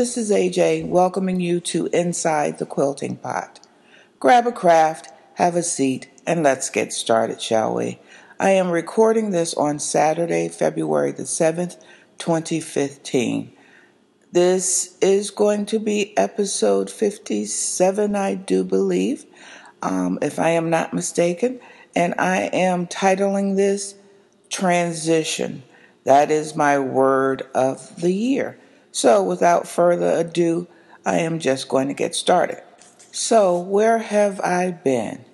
This is AJ welcoming you to Inside the Quilting Pot. Grab a craft, have a seat, and let's get started, shall we? I am recording this on Saturday, February the 7th, 2015. This is going to be episode 57, I do believe, um, if I am not mistaken. And I am titling this Transition. That is my word of the year. So, without further ado, I am just going to get started. So, where have I been?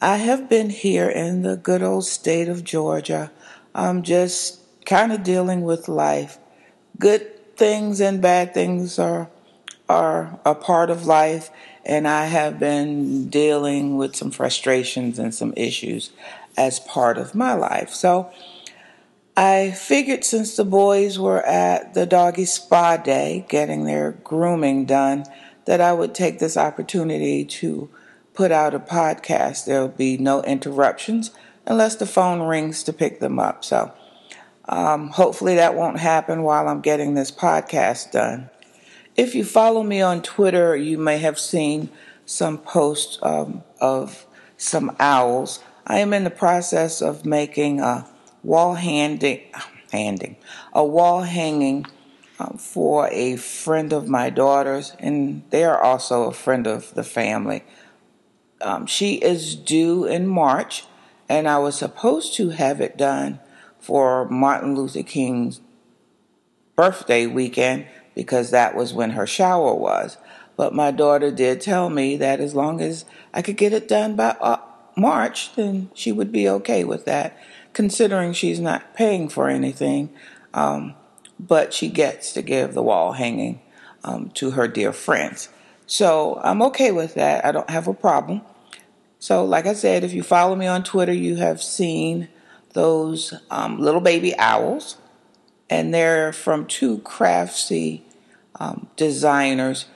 I have been here in the good old state of Georgia. I'm just kind of dealing with life. Good things and bad things are are a part of life, and I have been dealing with some frustrations and some issues as part of my life. So, I figured since the boys were at the doggy spa day getting their grooming done, that I would take this opportunity to put out a podcast. There'll be no interruptions unless the phone rings to pick them up. So um, hopefully that won't happen while I'm getting this podcast done. If you follow me on Twitter, you may have seen some posts um, of some owls. I am in the process of making a wall handing, handing, a wall hanging um, for a friend of my daughter's, and they are also a friend of the family. Um, she is due in March, and I was supposed to have it done for Martin Luther King's birthday weekend because that was when her shower was. But my daughter did tell me that as long as I could get it done by uh, March, then she would be okay with that considering she's not paying for anything, um, but she gets to give the wall hanging um, to her dear friends. So I'm okay with that. I don't have a problem. So, like I said, if you follow me on Twitter, you have seen those um, little baby owls, and they're from two craftsy um, designers.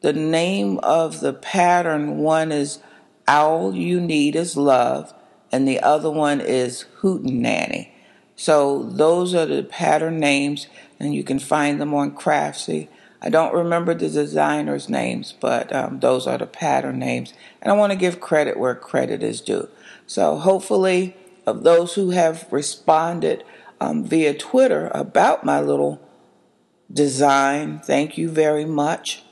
The name of the pattern one is Owl You Need Is Love, and the other one is Hootenanny. So those are the pattern names, and you can find them on Craftsy. I don't remember the designers' names, but um, those are the pattern names. And I want to give credit where credit is due. So hopefully, of those who have responded um, via Twitter about my little design, thank you very much.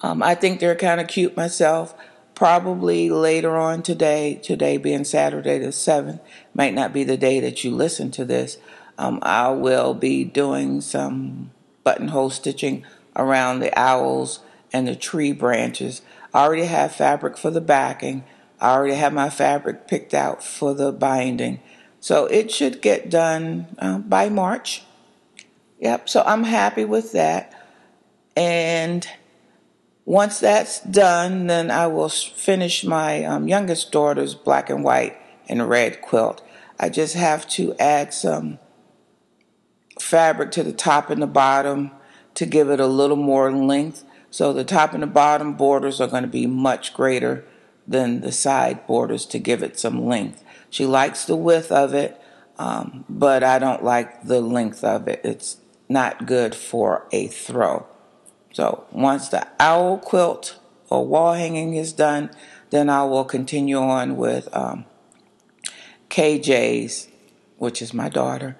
Um, I think they're kind of cute myself probably later on today, today being Saturday the 7th, might not be the day that you listen to this. Um, I will be doing some buttonhole stitching around the owls and the tree branches. I already have fabric for the backing. I already have my fabric picked out for the binding. So it should get done uh, by March. Yep, so I'm happy with that. And once that's done, then I will finish my um, youngest daughter's black and white and red quilt. I just have to add some fabric to the top and the bottom to give it a little more length. So the top and the bottom borders are going to be much greater than the side borders to give it some length. She likes the width of it, um, but I don't like the length of it. It's not good for a throw. So once the owl quilt or wall hanging is done, then I will continue on with um, KJ's, which is my daughter,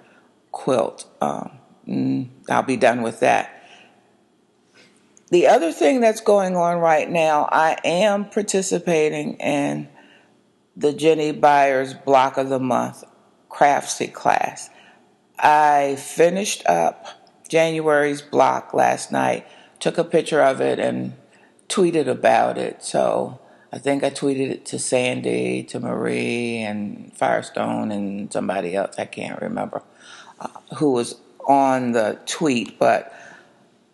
quilt. Um, mm, I'll be done with that. The other thing that's going on right now, I am participating in the Jinny Beyer's Block of the Month Craftsy class. I finished up January's block last night took a picture of it and tweeted about it. So I think I tweeted it to Sandy, to Marie, and Firestone, and somebody else. I can't remember uh, who was on the tweet, but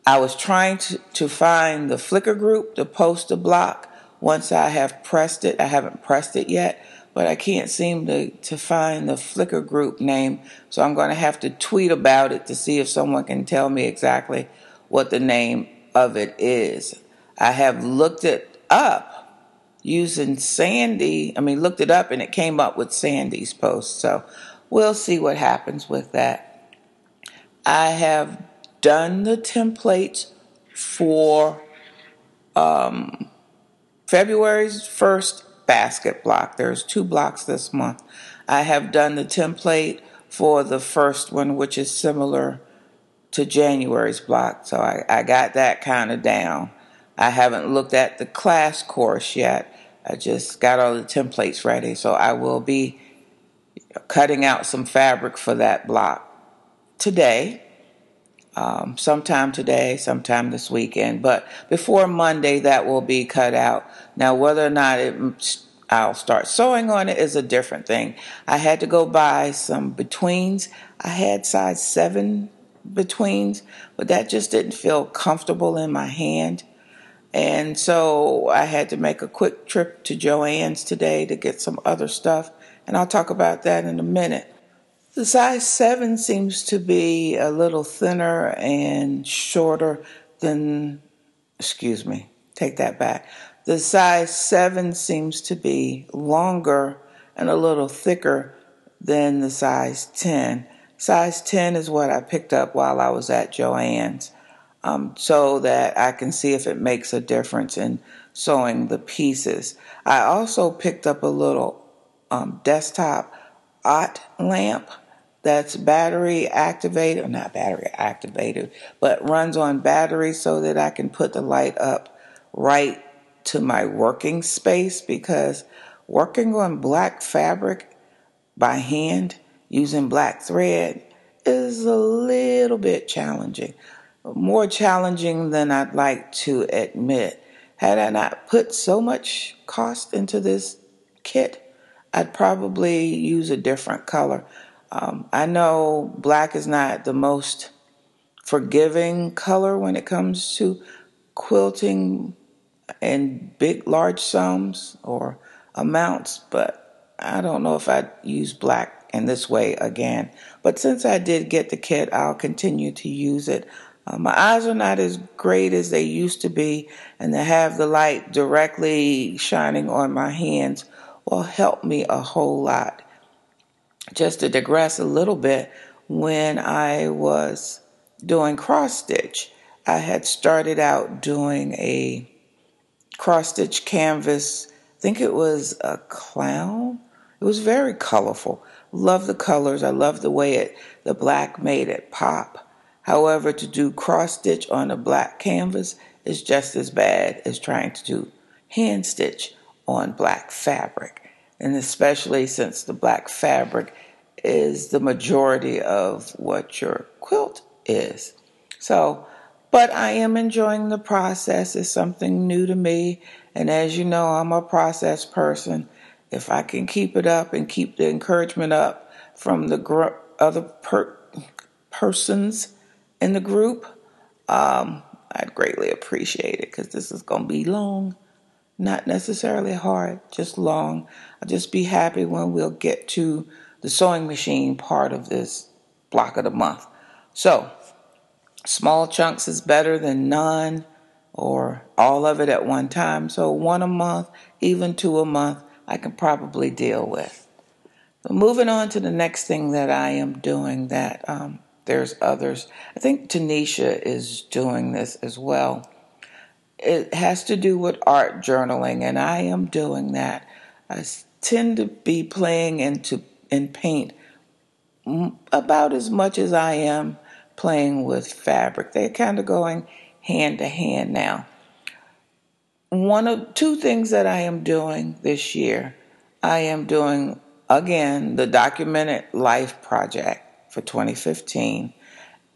I was trying to, to find the Flickr group to post the block once I have pressed it. I haven't pressed it yet, but I can't seem to, to find the Flickr group name. So I'm going to have to tweet about it to see if someone can tell me exactly what the name of it is. I have looked it up using Sandy. I mean, looked it up and it came up with Sandy's post. So we'll see what happens with that. I have done the templates for um, February's first basket block. There's two blocks this month. I have done the template for the first one, which is similar to January's block. So I, I got that kind of down. I haven't looked at the class course yet. I just got all the templates ready. So I will be cutting out some fabric for that block today. Um, sometime today, sometime this weekend, but before Monday, that will be cut out. Now, whether or not it, I'll start sewing on it is a different thing. I had to go buy some betweens. I had size seven betweens, but that just didn't feel comfortable in my hand. And so I had to make a quick trip to Joann's today to get some other stuff, and I'll talk about that in a minute. The size 7 seems to be a little thinner and shorter than, excuse me, take that back. The size 7 seems to be longer and a little thicker than the size 10. Size 10 is what I picked up while I was at Joann's um, so that I can see if it makes a difference in sewing the pieces. I also picked up a little um, desktop OT lamp that's battery activated, or not battery activated, but runs on battery so that I can put the light up right to my working space because working on black fabric by hand using black thread is a little bit challenging, more challenging than I'd like to admit. Had I not put so much cost into this kit, I'd probably use a different color. Um, I know black is not the most forgiving color when it comes to quilting in big, large sums or amounts, but I don't know if I'd use black in this way again. But since I did get the kit, I'll continue to use it. Uh, my eyes are not as great as they used to be, and to have the light directly shining on my hands will help me a whole lot. Just to digress a little bit, when I was doing cross stitch, I had started out doing a cross stitch canvas. I think it was a clown. It was very colorful. Love the colors. I love the way it the black made it pop. However, to do cross stitch on a black canvas is just as bad as trying to do hand stitch on black fabric. And especially since the black fabric is the majority of what your quilt is. So, but I am enjoying the process. It's something new to me. And as you know, I'm a process person if I can keep it up and keep the encouragement up from the gr- other per- persons in the group, um, I'd greatly appreciate it because this is going to be long, not necessarily hard, just long. I'll just be happy when we'll get to the sewing machine part of this block of the month. So, small chunks is better than none or all of it at one time. So, one a month, even two a month I can probably deal with. But moving on to the next thing that I am doing that um, there's others. I think Tanisha is doing this as well. It has to do with art journaling, and I am doing that. I tend to be playing into in paint about as much as I am playing with fabric. They're kind of going hand to hand now one of two things that I am doing this year. I am doing again the documented life project for 2015,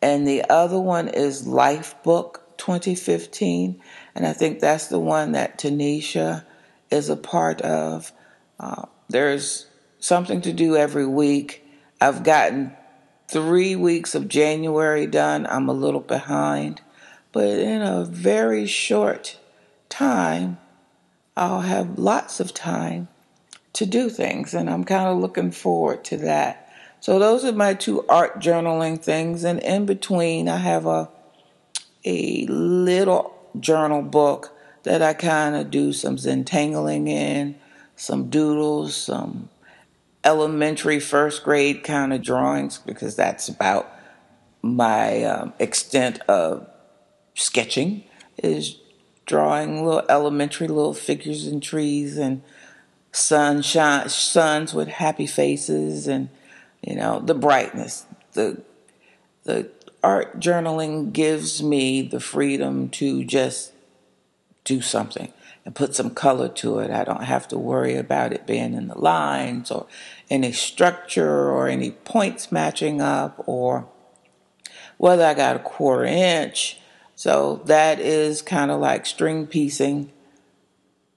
and the other one is Life Book 2015, and I think that's the one that Tanisha is a part of. Uh, there's something to do every week. I've gotten three weeks of January done. I'm a little behind, but in a very short time, I'll have lots of time to do things, and I'm kind of looking forward to that. So those are my two art journaling things, and in between, I have a a little journal book that I kind of do some zentangling in, some doodles, some elementary first grade kind of drawings because that's about my um, extent of sketching is drawing little elementary little figures and trees and sunshine suns with happy faces and you know the brightness the the art journaling gives me the freedom to just do something and put some color to it. I don't have to worry about it being in the lines or any structure or any points matching up or whether I got a quarter inch. So that is kind of like string piecing.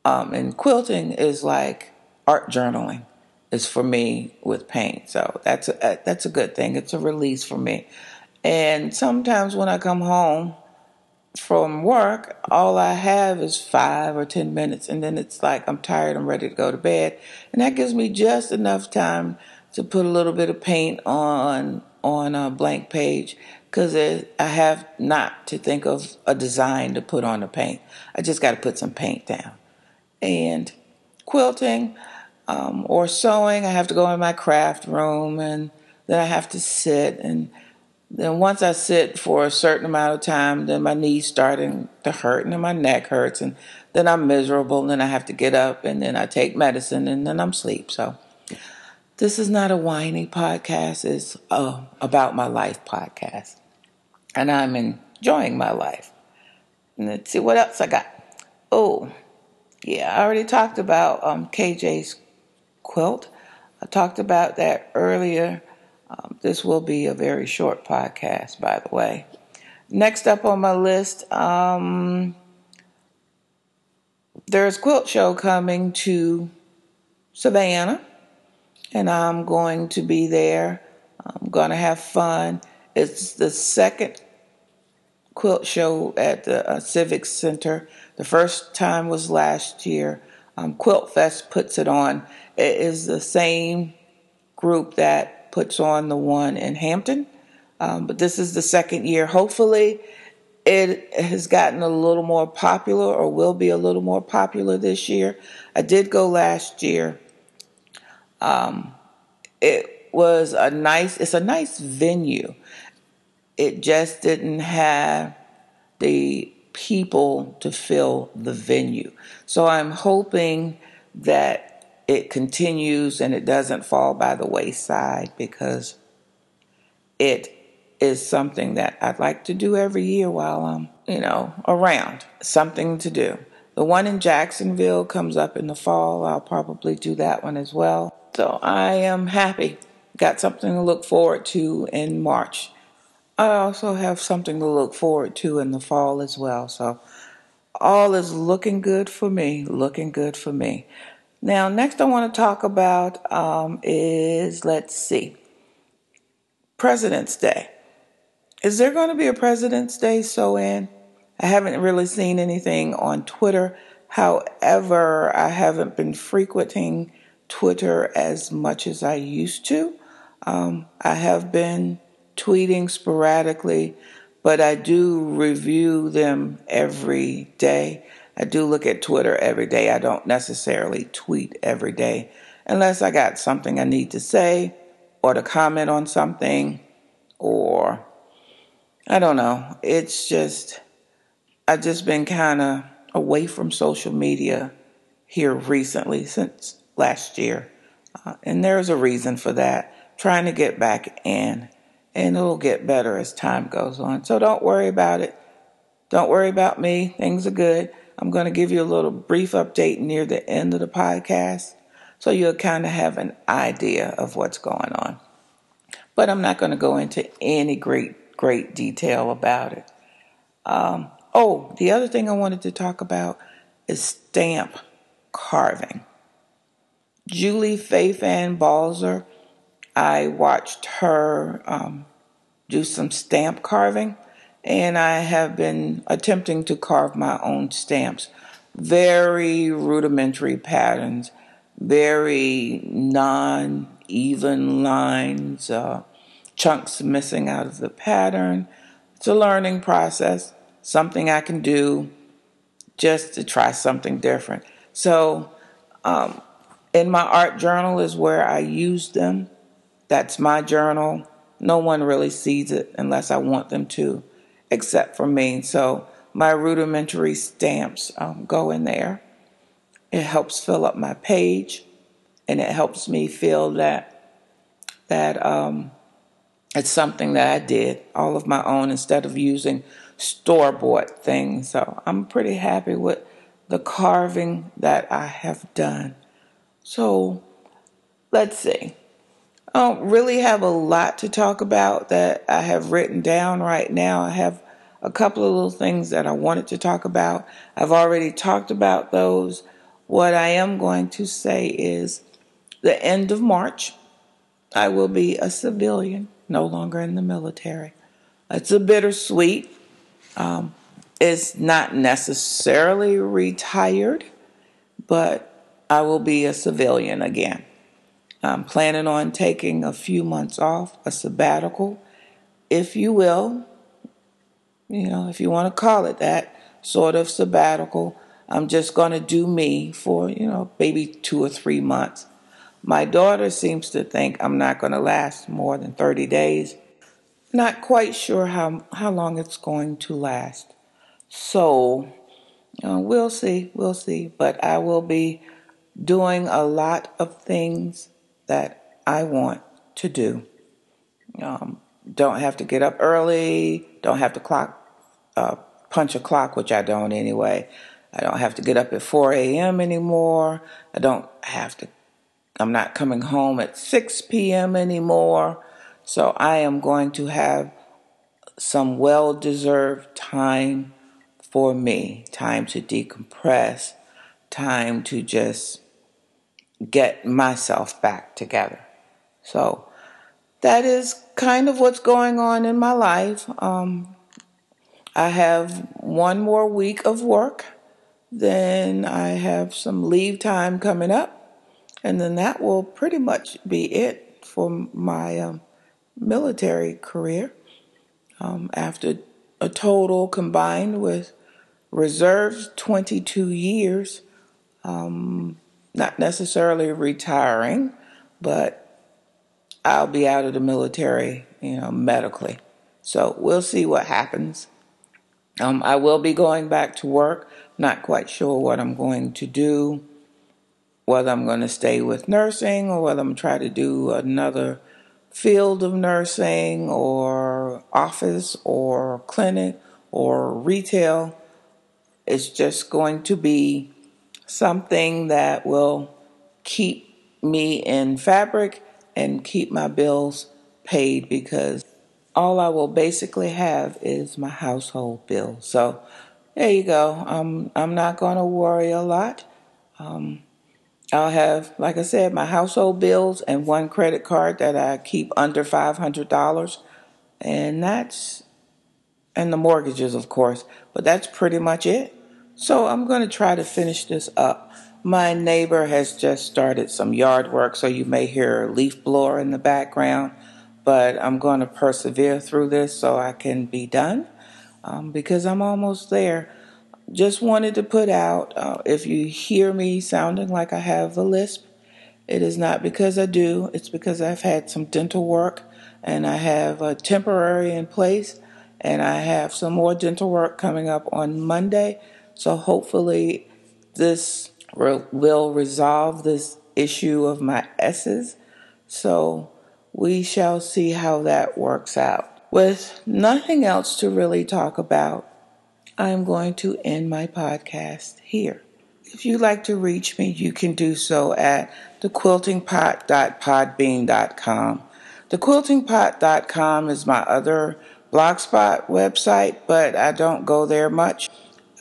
Um, and quilting is like art journaling is for me with paint. So that's a, that's a good thing. It's a release for me. And sometimes when I come home from work, all I have is five or ten minutes, and then it's like I'm tired, I'm ready to go to bed, and that gives me just enough time to put a little bit of paint on on a blank page because I have not to think of a design to put on the paint. I just got to put some paint down. And quilting um, or sewing, I have to go in my craft room, and then I have to sit and then once I sit for a certain amount of time, then my knees starting to hurt and then my neck hurts and then I'm miserable and then I have to get up and then I take medicine and then I'm asleep. So this is not a whiny podcast. It's a about my life podcast. And I'm enjoying my life. And let's see what else I got. Oh, yeah, I already talked about um, KJ's quilt. I talked about that earlier um, this will be a very short podcast, by the way. Next up on my list, um, there's quilt show coming to Savannah, and I'm going to be there. I'm going to have fun. It's the second quilt show at the uh, Civic Center. The first time was last year. Um, Quilt Fest puts it on. It is the same group that puts on the one in Hampton. Um, but this is the second year. Hopefully, it has gotten a little more popular or will be a little more popular this year. I did go last year. Um, it was a nice, it's a nice venue. It just didn't have the people to fill the venue. So I'm hoping that it continues and it doesn't fall by the wayside because it is something that I'd like to do every year while I'm, you know, around. Something to do. The one in Jacksonville comes up in the fall. I'll probably do that one as well. So I am happy. Got something to look forward to in March. I also have something to look forward to in the fall as well. So all is looking good for me, looking good for me. Now, next I want to talk about um, is let's see, President's Day. Is there going to be a President's Day sew in? I haven't really seen anything on Twitter. However, I haven't been frequenting Twitter as much as I used to. Um, I have been tweeting sporadically, but I do review them every day. I do look at Twitter every day. I don't necessarily tweet every day unless I got something I need to say or to comment on something or I don't know. It's just, I've just been kind of away from social media here recently since last year. Uh, and there's a reason for that. Trying to get back in, and it'll get better as time goes on. So don't worry about it. Don't worry about me. Things are good. I'm going to give you a little brief update near the end of the podcast so you'll kind of have an idea of what's going on. But I'm not going to go into any great, great detail about it. Um, oh, the other thing I wanted to talk about is stamp carving. Julie Fei-Fan Balzer, I watched her um, do some stamp carving and I have been attempting to carve my own stamps. Very rudimentary patterns, very non even lines, uh, chunks missing out of the pattern. It's a learning process, something I can do just to try something different. So, um, in my art journal is where I use them. That's my journal. no one really sees it unless I want them to, except for me. So my rudimentary stamps um, go in there. It helps fill up my page, and it helps me feel that that um, it's something that I did all of my own instead of using store bought things. So I'm pretty happy with the carving that I have done. So let's see. I don't really have a lot to talk about that I have written down right now. I have a couple of little things that I wanted to talk about. I've already talked about those. What I am going to say is the end of March, I will be a civilian, no longer in the military. It's a bittersweet. Um, it's not necessarily retired, but I will be a civilian again. I'm planning on taking a few months off, a sabbatical, if you will. You know, if you want to call it that, sort of sabbatical. I'm just going to do me for, you know, maybe two or three months. My daughter seems to think I'm not going to last more than 30 days. Not quite sure how, how long it's going to last. So, uh, we'll see, we'll see. But I will be doing a lot of things that I want to do. Um, don't have to get up early, don't have to clock, uh, punch a clock, which I don't anyway. I don't have to get up at 4 a.m. anymore. I don't have to, I'm not coming home at 6 p.m. anymore. So I am going to have some well deserved time for me, time to decompress, time to just get myself back together. So that is kind of what's going on in my life. Um, I have one more week of work, then I have some leave time coming up, and then that will pretty much be it for my um, military career. Um, after a total combined with reserves 22 years. Um, not necessarily retiring, but I'll be out of the military, you know, medically. So we'll see what happens. Um, I will be going back to work. Not quite sure what I'm going to do, whether I'm going to stay with nursing or whether I'm trying to do another field of nursing or office or clinic or retail. It's just going to be something that will keep me in fabric and keep my bills paid because all I will basically have is my household bill. So there you go. Um, I'm not going to worry a lot. Um, I'll have, like I said, my household bills and one credit card that I keep under $500. And that's, and the mortgages, of course. But that's pretty much it. So I'm going to try to finish this up. My neighbor has just started some yard work, so you may hear a leaf blower in the background, but I'm going to persevere through this so I can be done um, because I'm almost there. Just wanted to put out uh, if you hear me sounding like I have a lisp, it is not because I do, it's because I've had some dental work and I have a temporary in place and I have some more dental work coming up on Monday. So hopefully, this will resolve this issue of my S's. So we shall see how that works out. With nothing else to really talk about, I'm going to end my podcast here. If you'd like to reach me, you can do so at thequiltingpot.podbean.com. Thequiltingpot.com is my other blogspot website, but I don't go there much.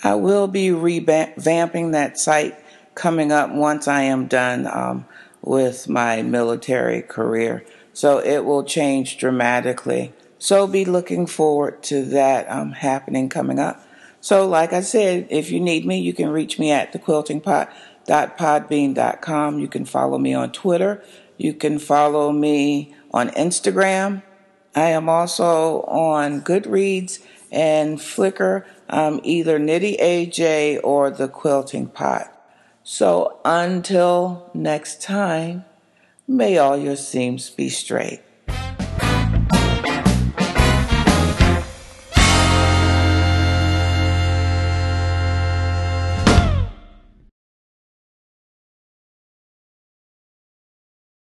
I will be revamping that site coming up once I am done um, with my military career. So it will change dramatically. So be looking forward to that um, happening coming up. So, like I said, if you need me, you can reach me at thequiltingpot.podbean.com. You can follow me on Twitter. You can follow me on Instagram. I am also on Goodreads and Flickr um, either Nitty AJ or the Quilting Pot. So until next time, may all your seams be straight.